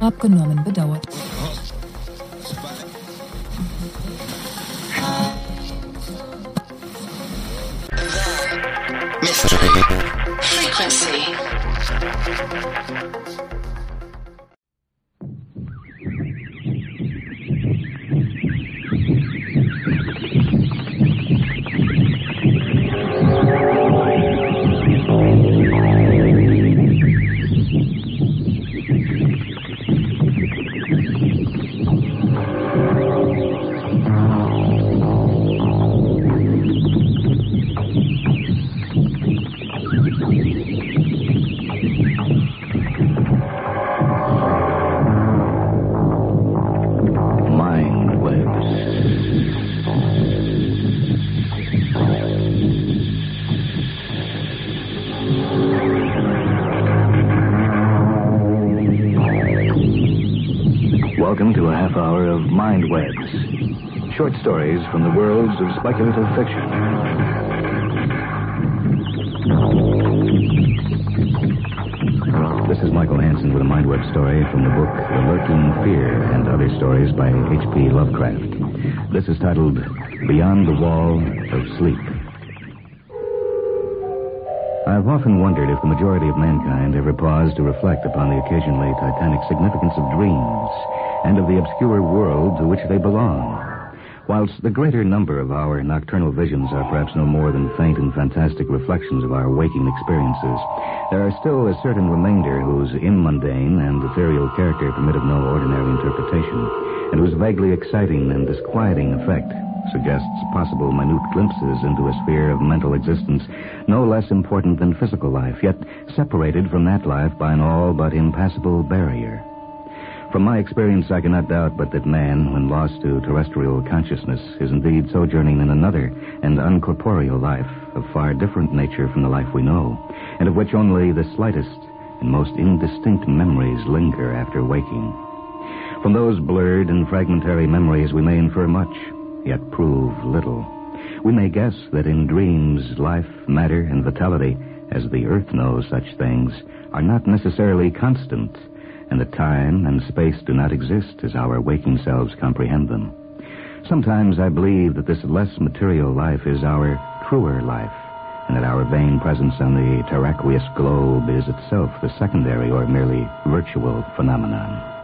Abgenommen bedauert. From the worlds of speculative fiction. This is Michael Hansen with a Mind Web story from the book The Lurking Fear and Other Stories by H.P. Lovecraft. This is titled Beyond the Wall of Sleep. I've often wondered if the majority of mankind ever paused to reflect upon the occasionally titanic significance of dreams and of the obscure world to which they belong. Whilst the greater number of our nocturnal visions are perhaps no more than faint and fantastic reflections of our waking experiences, there are still a certain remainder whose immundane and ethereal character permit of no ordinary interpretation, and whose vaguely exciting and disquieting effect suggests possible minute glimpses into a sphere of mental existence no less important than physical life, yet separated from that life by an all but impassable barrier. From my experience, I cannot doubt but that man, when lost to terrestrial consciousness, is indeed sojourning in another and uncorporeal life of far different nature from the life we know, and of which only the slightest and most indistinct memories linger after waking. From those blurred and fragmentary memories, we may infer much, yet prove little. We may guess that in dreams, life, matter, and vitality, as the earth knows such things, are not necessarily constant, and that time and space do not exist as our waking selves comprehend them. Sometimes I believe that this less material life is our truer life, and that our vain presence on the terraqueous globe is itself the secondary or merely virtual phenomenon.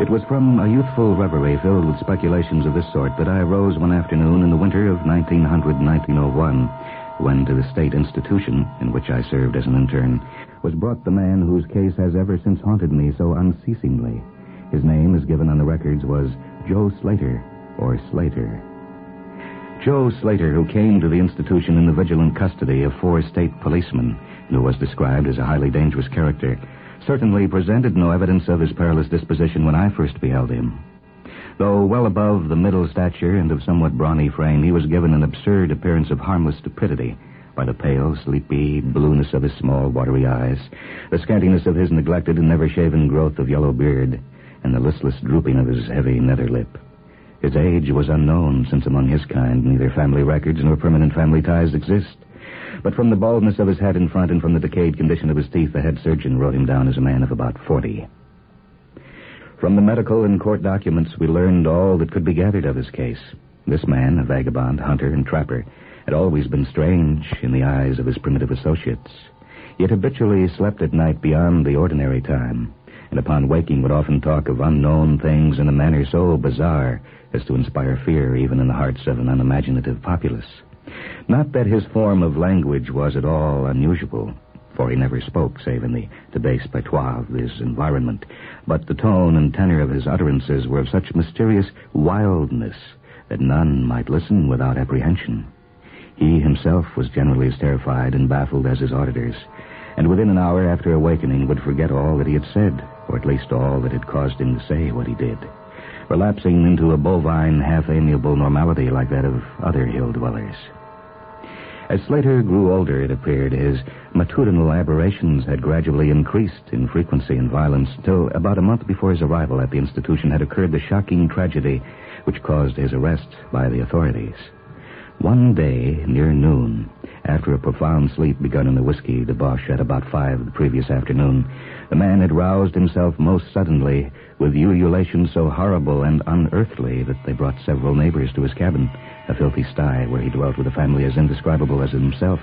It was from a youthful reverie filled with speculations of this sort that I arose one afternoon in the winter of 1900-1901 when to the state institution in which I served as an intern was brought the man whose case has ever since haunted me so unceasingly. His name, as given on the records, was Joe Slater, or Slaader. Joe Slater, who came to the institution in the vigilant custody of four state policemen, and who was described as a highly dangerous character, certainly presented no evidence of his perilous disposition when I first beheld him. Though well above the middle stature and of somewhat brawny frame, he was given an absurd appearance of harmless stupidity by the pale, sleepy blueness of his small, watery eyes, the scantiness of his neglected and never shaven growth of yellow beard, and the listless drooping of his heavy nether lip. His age was unknown, since among his kind neither family records nor permanent family ties exist. But from the baldness of his head in front and from the decayed condition of his teeth, the head surgeon wrote him down as a man of about forty. From the medical and court documents, we learned all that could be gathered of his case. This man, a vagabond, hunter, and trapper, had always been strange in the eyes of his primitive associates, yet habitually slept at night beyond the ordinary time, and upon waking would often talk of unknown things in a manner so bizarre as to inspire fear even in the hearts of an unimaginative populace. Not that his form of language was at all unusual. For he never spoke save in the debased patois of his environment. But the tone and tenor of his utterances were of such mysterious wildness that none might listen without apprehension. He himself was generally as terrified and baffled as his auditors, and within an hour after awakening would forget all that he had said, or at least all that had caused him to say what he did, relapsing into a bovine, half-amiable normality like that of other hill dwellers. As Slater grew older, it appeared, his matutinal aberrations had gradually increased in frequency and violence till about a month before his arrival at the institution had occurred the shocking tragedy which caused his arrest by the authorities. One day, near noon, after a profound sleep begun in the whiskey debauch at about five the previous afternoon, the man had roused himself most suddenly with ululations so horrible and unearthly that they brought several neighbors to his cabin, a filthy sty where he dwelt with a family as indescribable as himself.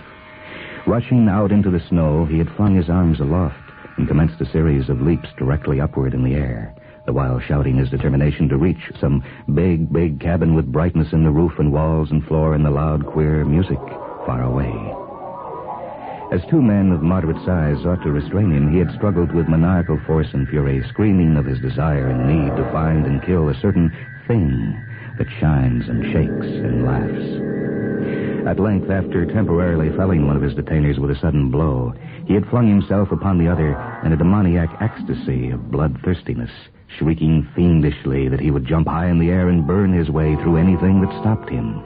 Rushing out into the snow, he had flung his arms aloft and commenced a series of leaps directly upward in the air the while shouting his determination to reach some big, big cabin with brightness in the roof and walls and floor and the loud, queer music far away. As two men of moderate size sought to restrain him, he had struggled with maniacal force and fury, screaming of his desire and need to find and kill a certain thing that shines and shakes and laughs. At length, after temporarily felling one of his detainers with a sudden blow, he had flung himself upon the other in a demoniac ecstasy of bloodthirstiness shrieking fiendishly that he would jump high in the air and burn his way through anything that stopped him.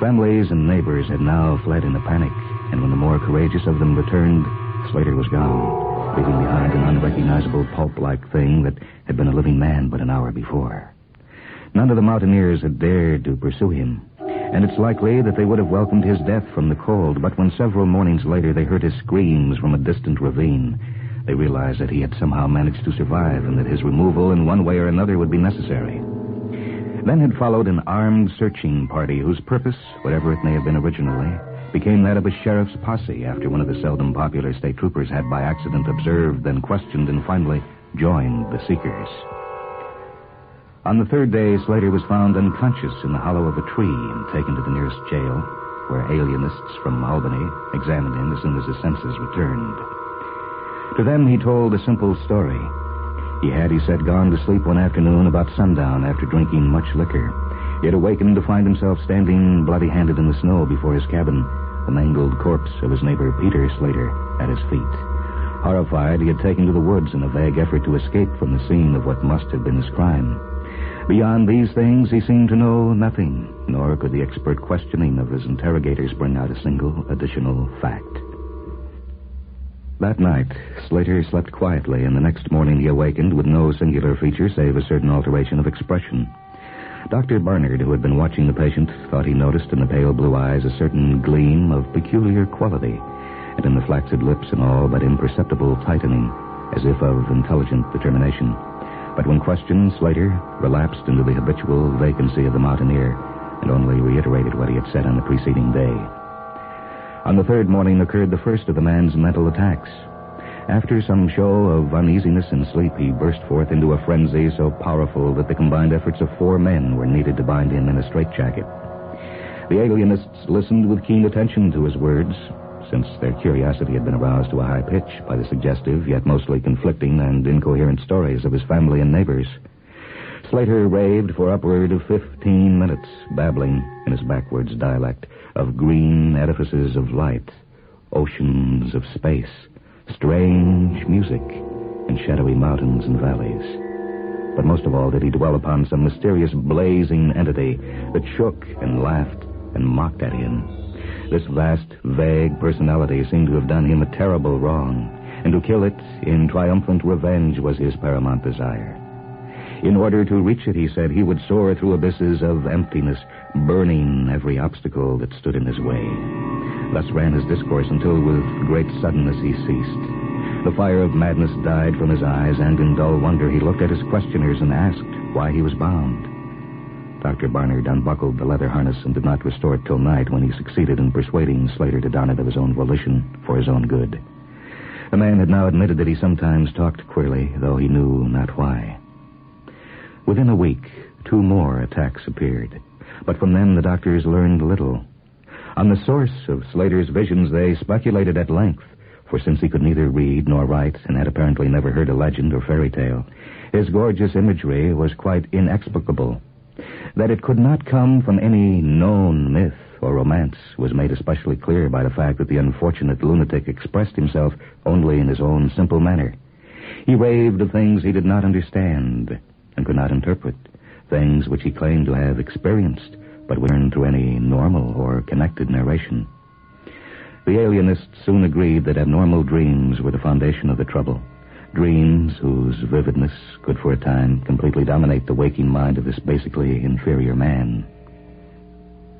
Families and neighbors had now fled in a panic, and when the more courageous of them returned, Slater was gone, leaving behind an unrecognizable pulp-like thing that had been a living man but an hour before. None of the mountaineers had dared to pursue him, and it's likely that they would have welcomed his death from the cold, but when several mornings later they heard his screams from a distant ravine, they realized that he had somehow managed to survive and that his removal in one way or another would be necessary. Then had followed an armed searching party whose purpose, whatever it may have been originally, became that of a sheriff's posse after one of the seldom popular state troopers had by accident observed, then questioned, and finally joined the seekers. On the third day, Slater was found unconscious in the hollow of a tree and taken to the nearest jail, where alienists from Albany examined him as soon as his senses returned. To them, he told a simple story. He had, he said, gone to sleep one afternoon about sundown after drinking much liquor. He had awakened to find himself standing bloody-handed in the snow before his cabin, the mangled corpse of his neighbor Peter Slater at his feet. Horrified, he had taken to the woods in a vague effort to escape from the scene of what must have been his crime. Beyond these things, he seemed to know nothing, nor could the expert questioning of his interrogators bring out a single additional fact. That night, Slater slept quietly, and the next morning he awakened with no singular feature save a certain alteration of expression. Dr. Barnard, who had been watching the patient, thought he noticed in the pale blue eyes a certain gleam of peculiar quality, and in the flaccid lips an all but imperceptible tightening, as if of intelligent determination. But when questioned, Slater relapsed into the habitual vacancy of the mountaineer and only reiterated what he had said on the preceding day. On the third morning occurred the first of the man's mental attacks. After some show of uneasiness and sleep, he burst forth into a frenzy so powerful that the combined efforts of four men were needed to bind him in a straitjacket. The alienists listened with keen attention to his words, since their curiosity had been aroused to a high pitch by the suggestive, yet mostly conflicting and incoherent stories of his family and neighbors. Slater raved for upward of fifteen minutes, babbling in his backwards dialect of green edifices of light, oceans of space, strange music, and shadowy mountains and valleys. But most of all did he dwell upon some mysterious blazing entity that shook and laughed and mocked at him. This vast, vague personality seemed to have done him a terrible wrong, and to kill it in triumphant revenge was his paramount desire. In order to reach it, he said, he would soar through abysses of emptiness, burning every obstacle that stood in his way. Thus ran his discourse until with great suddenness he ceased. The fire of madness died from his eyes, and in dull wonder he looked at his questioners and asked why he was bound. Dr. Barnard unbuckled the leather harness and did not restore it till night when he succeeded in persuading Slater to don it of his own volition for his own good. The man had now admitted that he sometimes talked queerly, though he knew not why. Within a week, two more attacks appeared. But from them the doctors learned little. On the source of Slater's visions, they speculated at length, for since he could neither read nor write and had apparently never heard a legend or fairy tale, his gorgeous imagery was quite inexplicable. That it could not come from any known myth or romance was made especially clear by the fact that the unfortunate lunatic expressed himself only in his own simple manner. He raved of things he did not understand and could not interpret, things which he claimed to have experienced, but were learned through any normal or connected narration. The alienists soon agreed that abnormal dreams were the foundation of the trouble. Dreams whose vividness could for a time completely dominate the waking mind of this basically inferior man.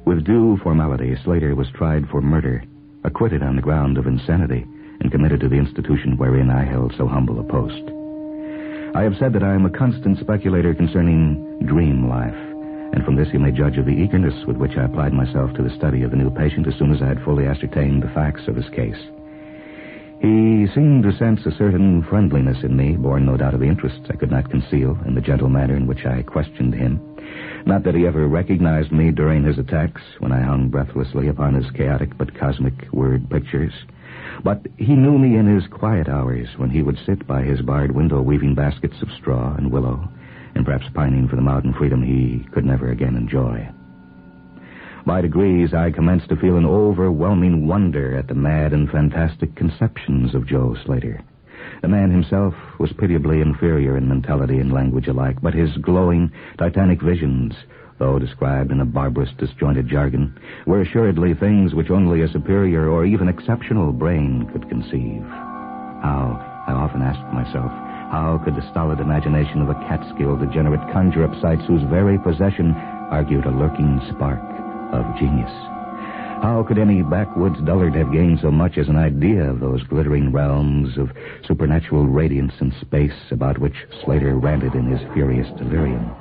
With due formality, Slater was tried for murder, acquitted on the ground of insanity, and committed to the institution wherein I held so humble a post. I have said that I am a constant speculator concerning dream life, and from this you may judge of the eagerness with which I applied myself to the study of the new patient as soon as I had fully ascertained the facts of his case. He seemed to sense a certain friendliness in me, born no doubt of the interests I could not conceal in the gentle manner in which I questioned him. Not that he ever recognized me during his attacks, when I hung breathlessly upon his chaotic but cosmic word pictures. But he knew me in his quiet hours when he would sit by his barred window weaving baskets of straw and willow, and perhaps pining for the mountain freedom he could never again enjoy. By degrees, I commenced to feel an overwhelming wonder at the mad and fantastic conceptions of Joe Slater. The man himself was pitiably inferior in mentality and language alike, but his glowing, titanic visions though described in a barbarous, disjointed jargon, were assuredly things which only a superior or even exceptional brain could conceive. How, I often asked myself, how could the stolid imagination of a Catskill degenerate conjure up sights whose very possession argued a lurking spark of genius? How could any backwoods dullard have gained so much as an idea of those glittering realms of supernatural radiance and space about which Slater ranted in his furious delirium?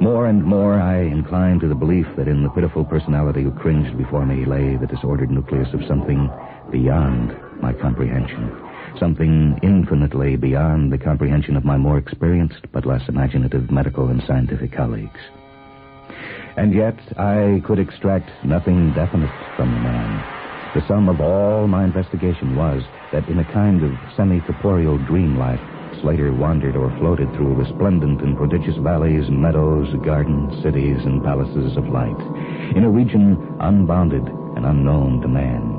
More and more I inclined to the belief that in the pitiful personality who cringed before me lay the disordered nucleus of something beyond my comprehension. Something infinitely beyond the comprehension of my more experienced but less imaginative medical and scientific colleagues. And yet I could extract nothing definite from the man. The sum of all my investigation was that in a kind of semi-corporeal dream life, Slater wandered or floated through resplendent and prodigious valleys, meadows, gardens, cities, and palaces of light, in a region unbounded and unknown to man.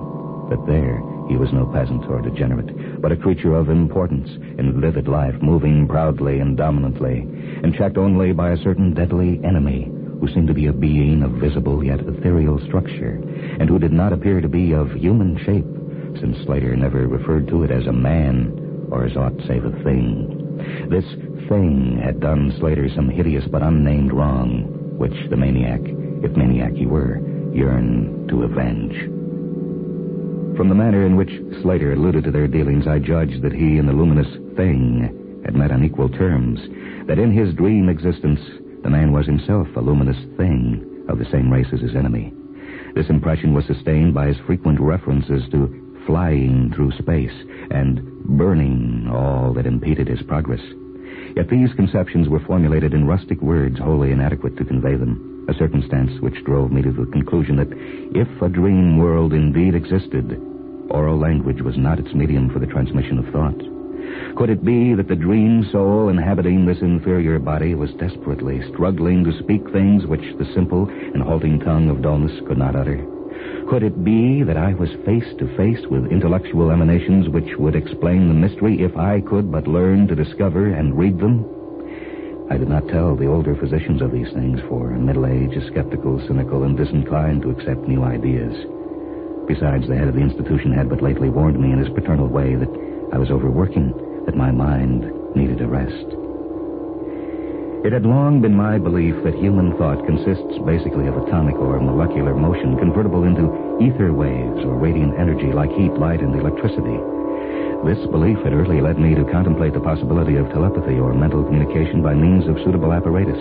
But there, he was no peasant or degenerate, but a creature of importance in vivid life, moving proudly and dominantly, and checked only by a certain deadly enemy who seemed to be a being of visible yet ethereal structure, and who did not appear to be of human shape, since Slater never referred to it as a man or as aught save a thing. This thing had done Slater some hideous but unnamed wrong, which the maniac, if maniac he were, yearned to avenge. From the manner in which Slater alluded to their dealings, I judged that he and the luminous thing had met on equal terms, that in his dream existence, the man was himself a luminous thing of the same race as his enemy. This impression was sustained by his frequent references to flying through space and burning all that impeded his progress. Yet these conceptions were formulated in rustic words wholly inadequate to convey them, a circumstance which drove me to the conclusion that if a dream world indeed existed, oral language was not its medium for the transmission of thought. Could it be that the dream soul inhabiting this inferior body was desperately struggling to speak things which the simple and halting tongue of dullness could not utter? Could it be that I was face to face with intellectual emanations which would explain the mystery if I could but learn to discover and read them? I did not tell the older physicians of these things, for middle age is skeptical, cynical, and disinclined to accept new ideas. Besides, the head of the institution had but lately warned me in his paternal way that I was overworking, that my mind needed a rest. It had long been my belief that human thought consists basically of atomic or molecular motion convertible into ether waves or radiant energy like heat, light, and electricity. This belief had early led me to contemplate the possibility of telepathy or mental communication by means of suitable apparatus.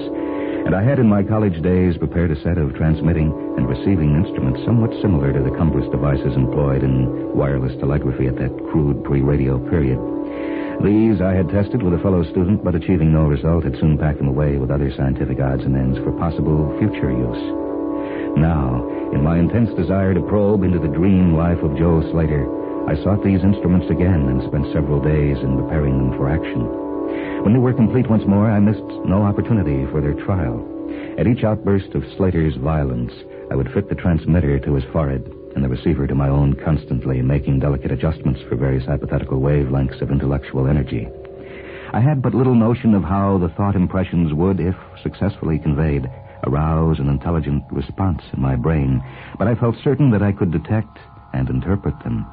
And I had in my college days prepared a set of transmitting and receiving instruments somewhat similar to the cumbrous devices employed in wireless telegraphy at that crude pre-radio period. These I had tested with a fellow student, but achieving no result, had soon packed them away with other scientific odds and ends for possible future use. Now, in my intense desire to probe into the dream life of Joe Slater, I sought these instruments again and spent several days in preparing them for action. When they were complete once more, I missed no opportunity for their trial. At each outburst of Slater's violence, I would fit the transmitter to his forehead and the receiver to my own, constantly making delicate adjustments for various hypothetical wavelengths of intellectual energy. I had but little notion of how the thought impressions would, if successfully conveyed, arouse an intelligent response in my brain, but I felt certain that I could detect and interpret them.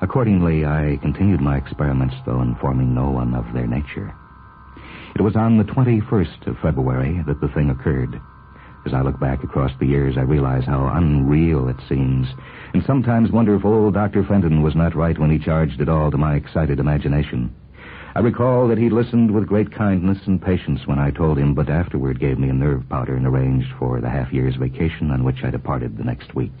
Accordingly, I continued my experiments, though informing no one of their nature. It was on the 21st of February that the thing occurred. As I look back across the years, I realize how unreal it seems, and sometimes wonder if old Dr. Fenton was not right when he charged it all to my excited imagination. I recall that he listened with great kindness and patience when I told him, but afterward gave me a nerve powder and arranged for the half year's vacation on which I departed the next week.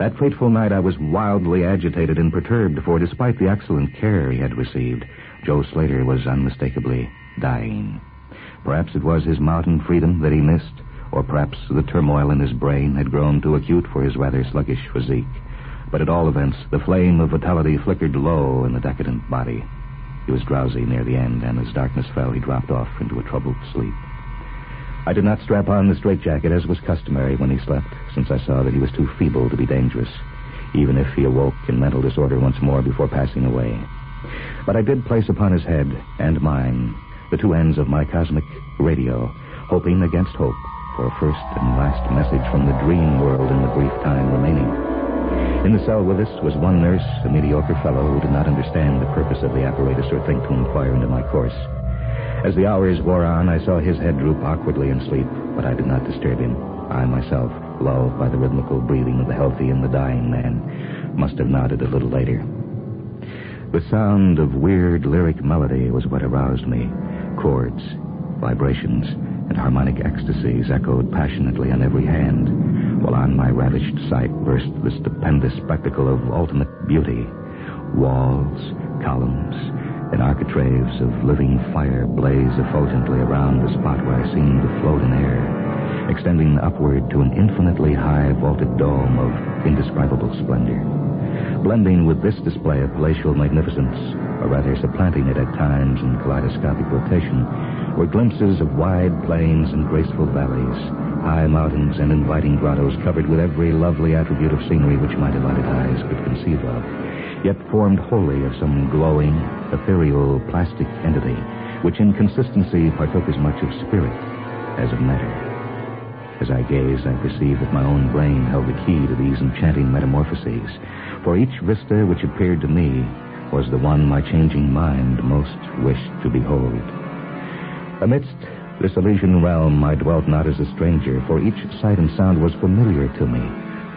That fateful night I was wildly agitated and perturbed, for despite the excellent care he had received, Joe Slater was unmistakably dying. Perhaps it was his mountain freedom that he missed, or perhaps the turmoil in his brain had grown too acute for his rather sluggish physique. But at all events, the flame of vitality flickered low in the decadent body. He was drowsy near the end, and as darkness fell, he dropped off into a troubled sleep. I did not strap on the straitjacket as was customary when he slept, since I saw that he was too feeble to be dangerous, even if he awoke in mental disorder once more before passing away. But I did place upon his head and mine the two ends of my cosmic radio, hoping against hope for a first and last message from the dream world in the brief time remaining. In the cell with us was one nurse, a mediocre fellow who did not understand the purpose of the apparatus or think to inquire into my course. As the hours wore on, I saw his head droop awkwardly in sleep, but I did not disturb him. I myself, lulled by the rhythmical breathing of the healthy and the dying man, must have nodded a little later. The sound of weird lyric melody was what aroused me. Chords, vibrations, and harmonic ecstasies echoed passionately on every hand, while on my ravished sight burst the stupendous spectacle of ultimate beauty. Walls, columns, and architraves of living fire blaze effulgently around the spot where I seemed to float in air, extending upward to an infinitely high vaulted dome of indescribable splendor. Blending with this display of palatial magnificence, or rather supplanting it at times in kaleidoscopic rotation, were glimpses of wide plains and graceful valleys, high mountains and inviting grottos covered with every lovely attribute of scenery which my delighted eyes could conceive of, yet formed wholly of some glowing, ethereal, plastic entity, which in consistency partook as much of spirit as of matter. As I gazed, I perceived that my own brain held the key to these enchanting metamorphoses, for each vista which appeared to me was the one my changing mind most wished to behold. Amidst this Elysian realm, I dwelt not as a stranger, for each sight and sound was familiar to me,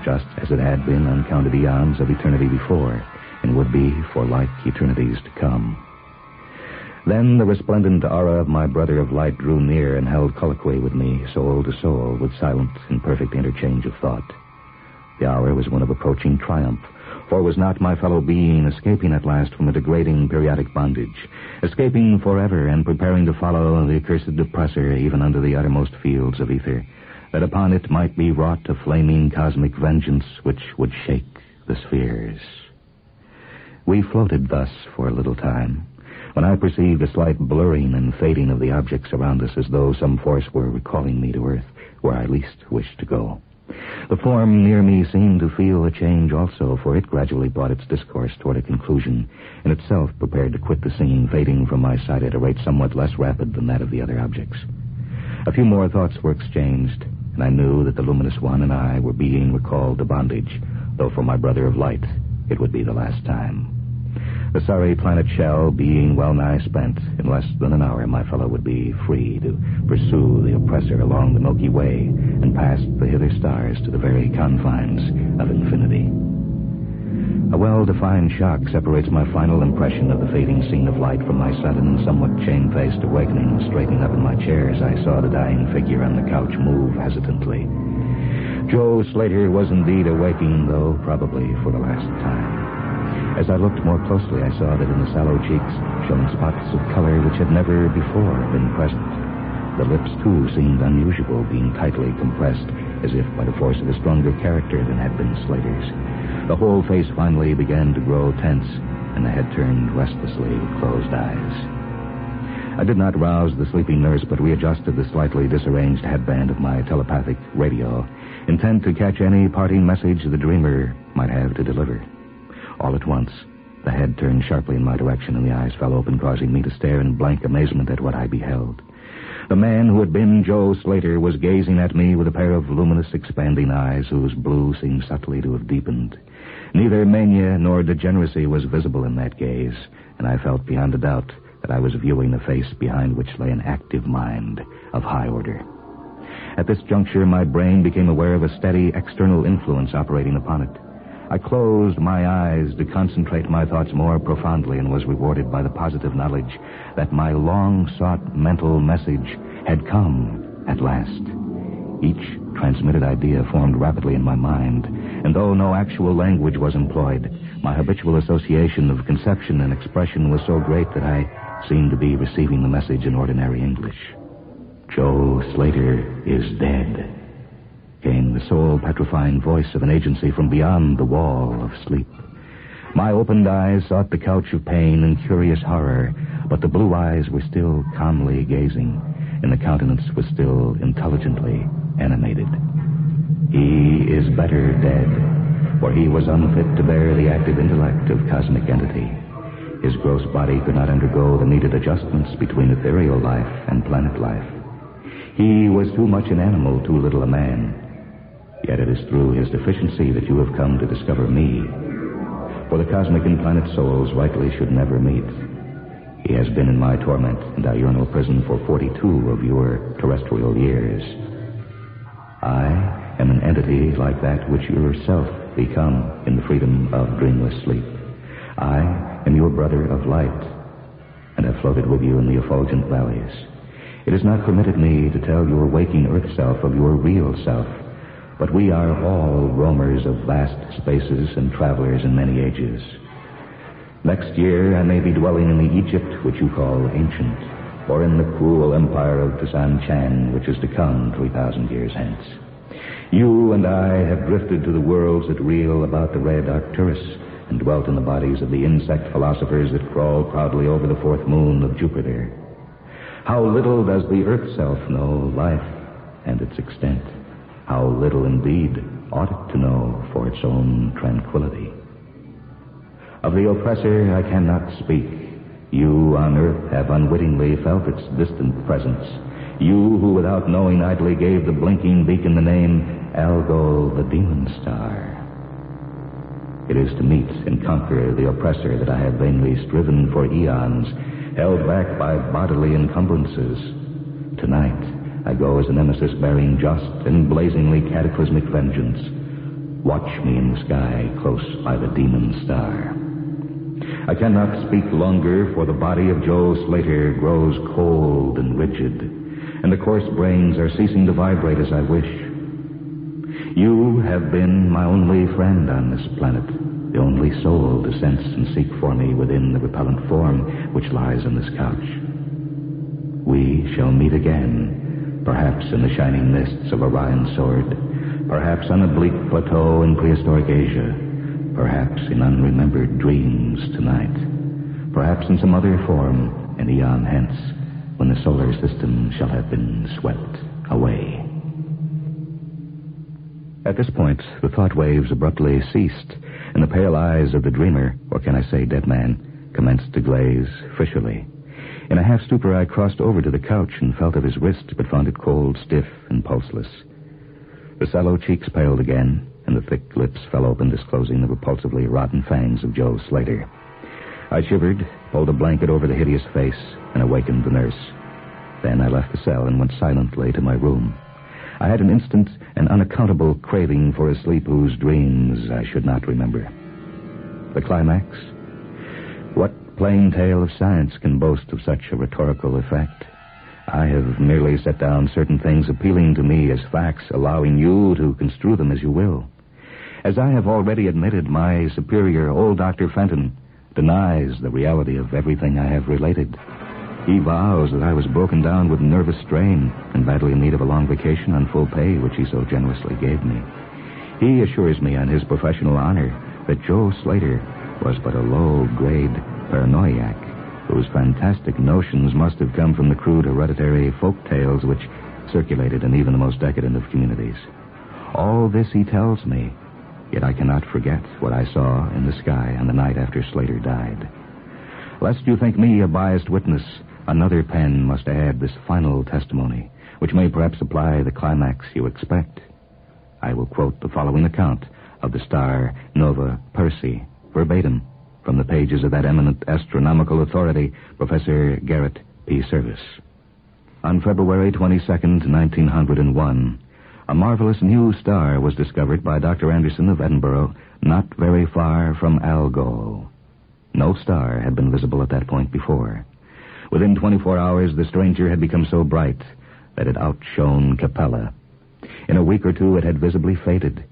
just as it had been uncounted eons of eternity before, and would be for like eternities to come. Then the resplendent aura of my brother of light drew near and held colloquy with me, soul to soul, with silent and perfect interchange of thought. The hour was one of approaching triumph, for was not my fellow being escaping at last from a degrading periodic bondage, escaping forever and preparing to follow the accursed oppressor even under the uttermost fields of ether, that upon it might be wrought a flaming cosmic vengeance which would shake the spheres. We floated thus for a little time when I perceived a slight blurring and fading of the objects around us as though some force were recalling me to earth, where I least wished to go. The form near me seemed to feel a change also, for it gradually brought its discourse toward a conclusion, and itself prepared to quit the scene, fading from my sight at a rate somewhat less rapid than that of the other objects. A few more thoughts were exchanged, and I knew that the luminous one and I were being recalled to bondage, though for my brother of light it would be the last time. The sorry planet shell being well nigh spent, in less than an hour my fellow would be free to pursue the oppressor along the Milky Way and past the hither stars to the very confines of infinity. A well-defined shock separates my final impression of the fading scene of light from my sudden and somewhat shamefaced awakening, straightening up in my chair as I saw the dying figure on the couch move hesitantly. Joe Slater was indeed awaking, though probably for the last time. As I looked more closely, I saw that in the sallow cheeks shone spots of color which had never before been present. The lips, too, seemed unusual, being tightly compressed, as if by the force of a stronger character than had been Slater's. The whole face finally began to grow tense, and the head turned restlessly with closed eyes. I did not rouse the sleeping nurse, but readjusted the slightly disarranged headband of my telepathic radio, intent to catch any parting message the dreamer might have to deliver. All at once, the head turned sharply in my direction, and the eyes fell open, causing me to stare in blank amazement at what I beheld. The man who had been Joe Slater was gazing at me with a pair of luminous, expanding eyes whose blue seemed subtly to have deepened. Neither mania nor degeneracy was visible in that gaze, and I felt beyond a doubt that I was viewing the face behind which lay an active mind of high order. At this juncture, my brain became aware of a steady external influence operating upon it. I closed my eyes to concentrate my thoughts more profoundly and was rewarded by the positive knowledge that my long sought mental message had come at last. Each transmitted idea formed rapidly in my mind, and though no actual language was employed, my habitual association of conception and expression was so great that I seemed to be receiving the message in ordinary English. Joe Slater is dead came the soul petrifying voice of an agency from beyond the wall of sleep. My opened eyes sought the couch of pain and curious horror, but the blue eyes were still calmly gazing, and the countenance was still intelligently animated. He is better dead, for he was unfit to bear the active intellect of cosmic entity. His gross body could not undergo the needed adjustments between ethereal life and planet life. He was too much an animal, too little a man. Yet it is through his deficiency that you have come to discover me. For the cosmic and planet souls rightly should never meet. He has been in my torment and diurnal prison for 42 of your terrestrial years. I am an entity like that which you yourself become in the freedom of dreamless sleep. I am your brother of light, and have floated with you in the effulgent valleys. It has not permitted me to tell your waking earth self of your real self, but we are all roamers of vast spaces and travelers in many ages. Next year I may be dwelling in the Egypt which you call ancient, or in the cruel empire of Tsan Chan which is to come 3,000 years hence. You and I have drifted to the worlds that reel about the red Arcturus and dwelt in the bodies of the insect philosophers that crawl proudly over the fourth moon of Jupiter. How little does the earth self know life and its extent. How little indeed ought it to know for its own tranquility. Of the oppressor I cannot speak. You on earth have unwittingly felt its distant presence. You who without knowing idly gave the blinking beacon the name Algol the Demon Star. It is to meet and conquer the oppressor that I have vainly striven for eons, held back by bodily encumbrances. Tonight, I go as a nemesis bearing just and blazingly cataclysmic vengeance. Watch me in the sky close by the demon star. I cannot speak longer, for the body of Joe Slater grows cold and rigid, and the coarse brains are ceasing to vibrate as I wish. You have been my only friend on this planet, the only soul to sense and seek for me within the repellent form which lies on this couch. We shall meet again perhaps in the shining mists of Orion's sword, perhaps on a bleak plateau in prehistoric Asia, perhaps in unremembered dreams tonight, perhaps in some other form an eon hence when the solar system shall have been swept away. At this point, the thought waves abruptly ceased, and the pale eyes of the dreamer, or can I say dead man, commenced to glaze fissuredly. In a half stupor, I crossed over to the couch and felt of his wrist, but found it cold, stiff, and pulseless. The sallow cheeks paled again, and the thick lips fell open, disclosing the repulsively rotten fangs of Joe Slater. I shivered, pulled a blanket over the hideous face, and awakened the nurse. Then I left the cell and went silently to my room. I had an instant and unaccountable craving for a sleep whose dreams I should not remember. The climax? What plain tale of science can boast of such a rhetorical effect. I have merely set down certain things appealing to me as facts, allowing you to construe them as you will. As I have already admitted, my superior, old Dr. Fenton, denies the reality of everything I have related. He vows that I was broken down with nervous strain and badly in need of a long vacation on full pay, which he so generously gave me. He assures me on his professional honor that Joe Slater was but a low-grade paranoiac whose fantastic notions must have come from the crude hereditary folk tales which circulated in even the most decadent of communities. All this he tells me, yet I cannot forget what I saw in the sky on the night after Slater died. Lest you think me a biased witness, another pen must add this final testimony, which may perhaps supply the climax you expect. I will quote the following account of the star Nova Persei, verbatim, from the pages of that eminent astronomical authority, Professor Garrett P. Serviss. On February 22nd, 1901, a marvelous new star was discovered by Dr. Anderson of Edinburgh, not very far from Algol. No star had been visible at that point before. Within 24 hours, the stranger had become so bright that it outshone Capella. In a week or two, it had visibly faded,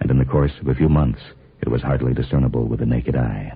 and in the course of a few months, it was hardly discernible with the naked eye.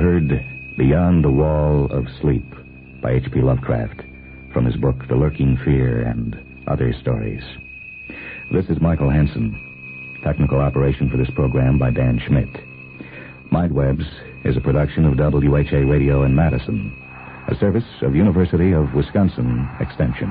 Heard Beyond the Wall of Sleep by H.P. Lovecraft from his book The Lurking Fear and Other Stories. This is Michael Hansen. Technical operation for this program by Dan Schmidt. Mindwebs is a production of WHA Radio in Madison, a service of University of Wisconsin Extension.